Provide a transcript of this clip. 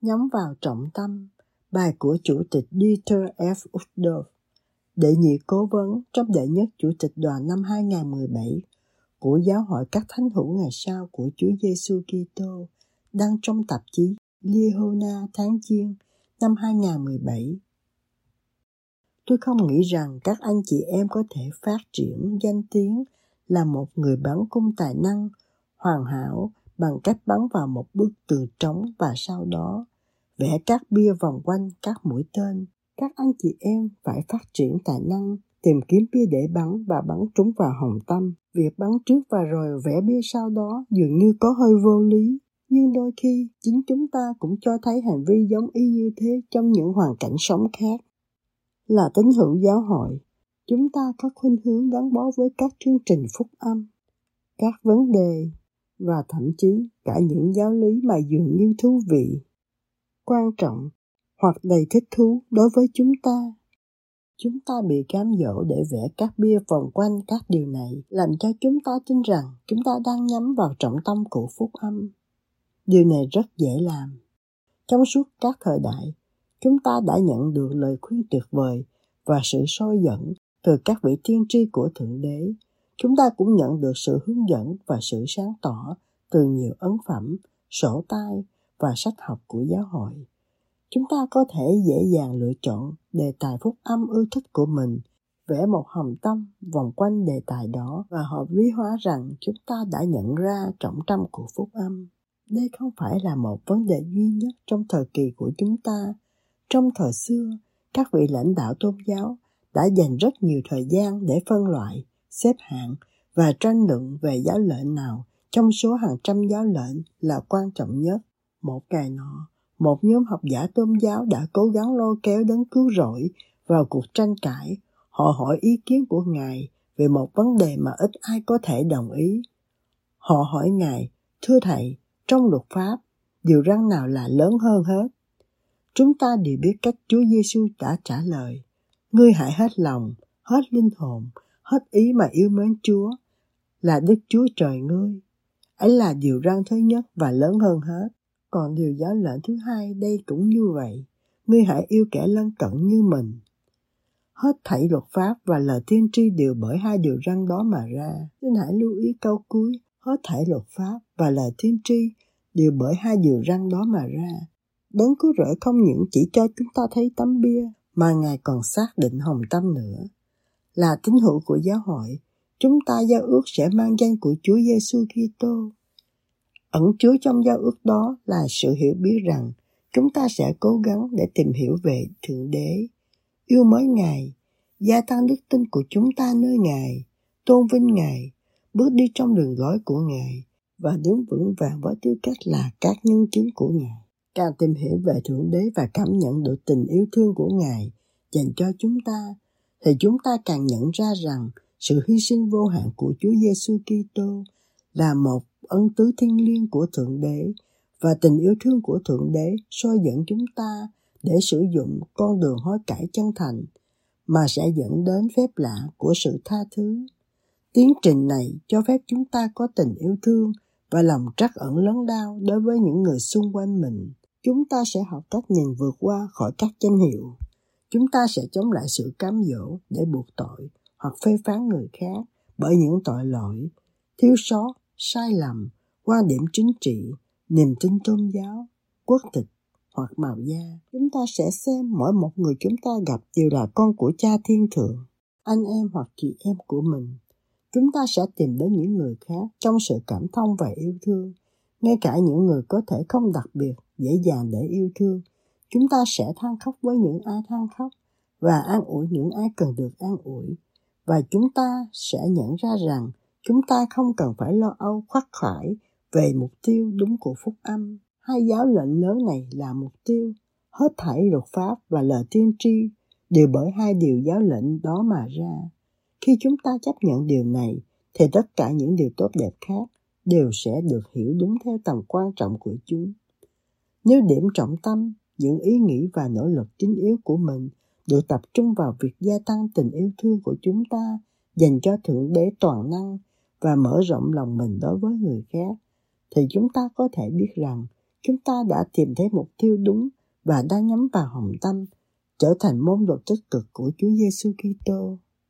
Nhắm vào trọng tâm bài của Chủ tịch Dieter F. Uchtdorf, đệ nhị cố vấn trong đệ nhất Chủ tịch đoàn năm 2017 của Giáo hội các thánh hữu ngày sau của Chúa Giêsu Kitô đăng trong tạp chí lihona tháng Giêng năm 2017. Tôi không nghĩ rằng các anh chị em có thể phát triển danh tiếng là một người bắn cung tài năng hoàn hảo bằng cách bắn vào một bức tường trống và sau đó vẽ các bia vòng quanh các mũi tên. Các anh chị em phải phát triển tài năng, tìm kiếm bia để bắn và bắn trúng vào hồng tâm. Việc bắn trước và rồi vẽ bia sau đó dường như có hơi vô lý. Nhưng đôi khi, chính chúng ta cũng cho thấy hành vi giống y như thế trong những hoàn cảnh sống khác. Là tín hữu giáo hội, chúng ta có khuynh hướng gắn bó với các chương trình phúc âm, các vấn đề và thậm chí cả những giáo lý mà dường như thú vị quan trọng hoặc đầy thích thú đối với chúng ta. Chúng ta bị cám dỗ để vẽ các bia vòng quanh các điều này, làm cho chúng ta tin rằng chúng ta đang nhắm vào trọng tâm của phúc âm. Điều này rất dễ làm. Trong suốt các thời đại, chúng ta đã nhận được lời khuyên tuyệt vời và sự soi dẫn từ các vị tiên tri của thượng đế. Chúng ta cũng nhận được sự hướng dẫn và sự sáng tỏ từ nhiều ấn phẩm, sổ tay và sách học của giáo hội. Chúng ta có thể dễ dàng lựa chọn đề tài phúc âm ưa thích của mình, vẽ một hồng tâm vòng quanh đề tài đó và hợp lý hóa rằng chúng ta đã nhận ra trọng tâm của phúc âm. Đây không phải là một vấn đề duy nhất trong thời kỳ của chúng ta. Trong thời xưa, các vị lãnh đạo tôn giáo đã dành rất nhiều thời gian để phân loại, xếp hạng và tranh luận về giáo lệnh nào trong số hàng trăm giáo lệnh là quan trọng nhất một ngày nọ, một nhóm học giả tôn giáo đã cố gắng lôi kéo đấng cứu rỗi vào cuộc tranh cãi. Họ hỏi ý kiến của Ngài về một vấn đề mà ít ai có thể đồng ý. Họ hỏi Ngài, thưa Thầy, trong luật pháp, điều răn nào là lớn hơn hết? Chúng ta đều biết cách Chúa Giêsu đã trả lời. Ngươi hãy hết lòng, hết linh hồn, hết ý mà yêu mến Chúa, là Đức Chúa Trời ngươi. Ấy là điều răn thứ nhất và lớn hơn hết. Còn điều giáo lệnh thứ hai đây cũng như vậy. Ngươi hãy yêu kẻ lân cận như mình. Hết thảy luật pháp và lời tiên tri đều bởi hai điều răn đó mà ra. Xin hãy lưu ý câu cuối. Hết thảy luật pháp và lời tiên tri đều bởi hai điều răn đó mà ra. Đấng cứu rỗi không những chỉ cho chúng ta thấy tấm bia, mà Ngài còn xác định hồng tâm nữa. Là tín hữu của giáo hội, chúng ta giao ước sẽ mang danh của Chúa Giêsu Kitô ẩn chứa trong giao ước đó là sự hiểu biết rằng chúng ta sẽ cố gắng để tìm hiểu về thượng đế. Yêu mến ngài, gia tăng đức tin của chúng ta nơi ngài, tôn vinh ngài, bước đi trong đường lối của ngài và đứng vững vàng với tư cách là các nhân chứng của ngài. Càng tìm hiểu về thượng đế và cảm nhận được tình yêu thương của ngài dành cho chúng ta, thì chúng ta càng nhận ra rằng sự hy sinh vô hạn của Chúa Giêsu Kitô là một ân tứ thiên liêng của Thượng Đế và tình yêu thương của Thượng Đế soi dẫn chúng ta để sử dụng con đường hối cải chân thành mà sẽ dẫn đến phép lạ của sự tha thứ. Tiến trình này cho phép chúng ta có tình yêu thương và lòng trắc ẩn lớn đau đối với những người xung quanh mình. Chúng ta sẽ học cách nhìn vượt qua khỏi các danh hiệu. Chúng ta sẽ chống lại sự cám dỗ để buộc tội hoặc phê phán người khác bởi những tội lỗi, thiếu sót sai lầm, quan điểm chính trị, niềm tin tôn giáo, quốc tịch hoặc màu da, chúng ta sẽ xem mỗi một người chúng ta gặp đều là con của cha thiên thượng, anh em hoặc chị em của mình. Chúng ta sẽ tìm đến những người khác trong sự cảm thông và yêu thương, ngay cả những người có thể không đặc biệt dễ dàng để yêu thương. Chúng ta sẽ than khóc với những ai than khóc và an ủi những ai cần được an ủi. Và chúng ta sẽ nhận ra rằng chúng ta không cần phải lo âu khoác khải về mục tiêu đúng của phúc âm. Hai giáo lệnh lớn này là mục tiêu, hết thảy luật pháp và lời tiên tri đều bởi hai điều giáo lệnh đó mà ra. Khi chúng ta chấp nhận điều này, thì tất cả những điều tốt đẹp khác đều sẽ được hiểu đúng theo tầm quan trọng của chúng. Nếu điểm trọng tâm, những ý nghĩ và nỗ lực chính yếu của mình được tập trung vào việc gia tăng tình yêu thương của chúng ta dành cho Thượng Đế toàn năng và mở rộng lòng mình đối với người khác, thì chúng ta có thể biết rằng chúng ta đã tìm thấy mục tiêu đúng và đang nhắm vào hồng tâm trở thành môn đồ tích cực của Chúa Giêsu Kitô.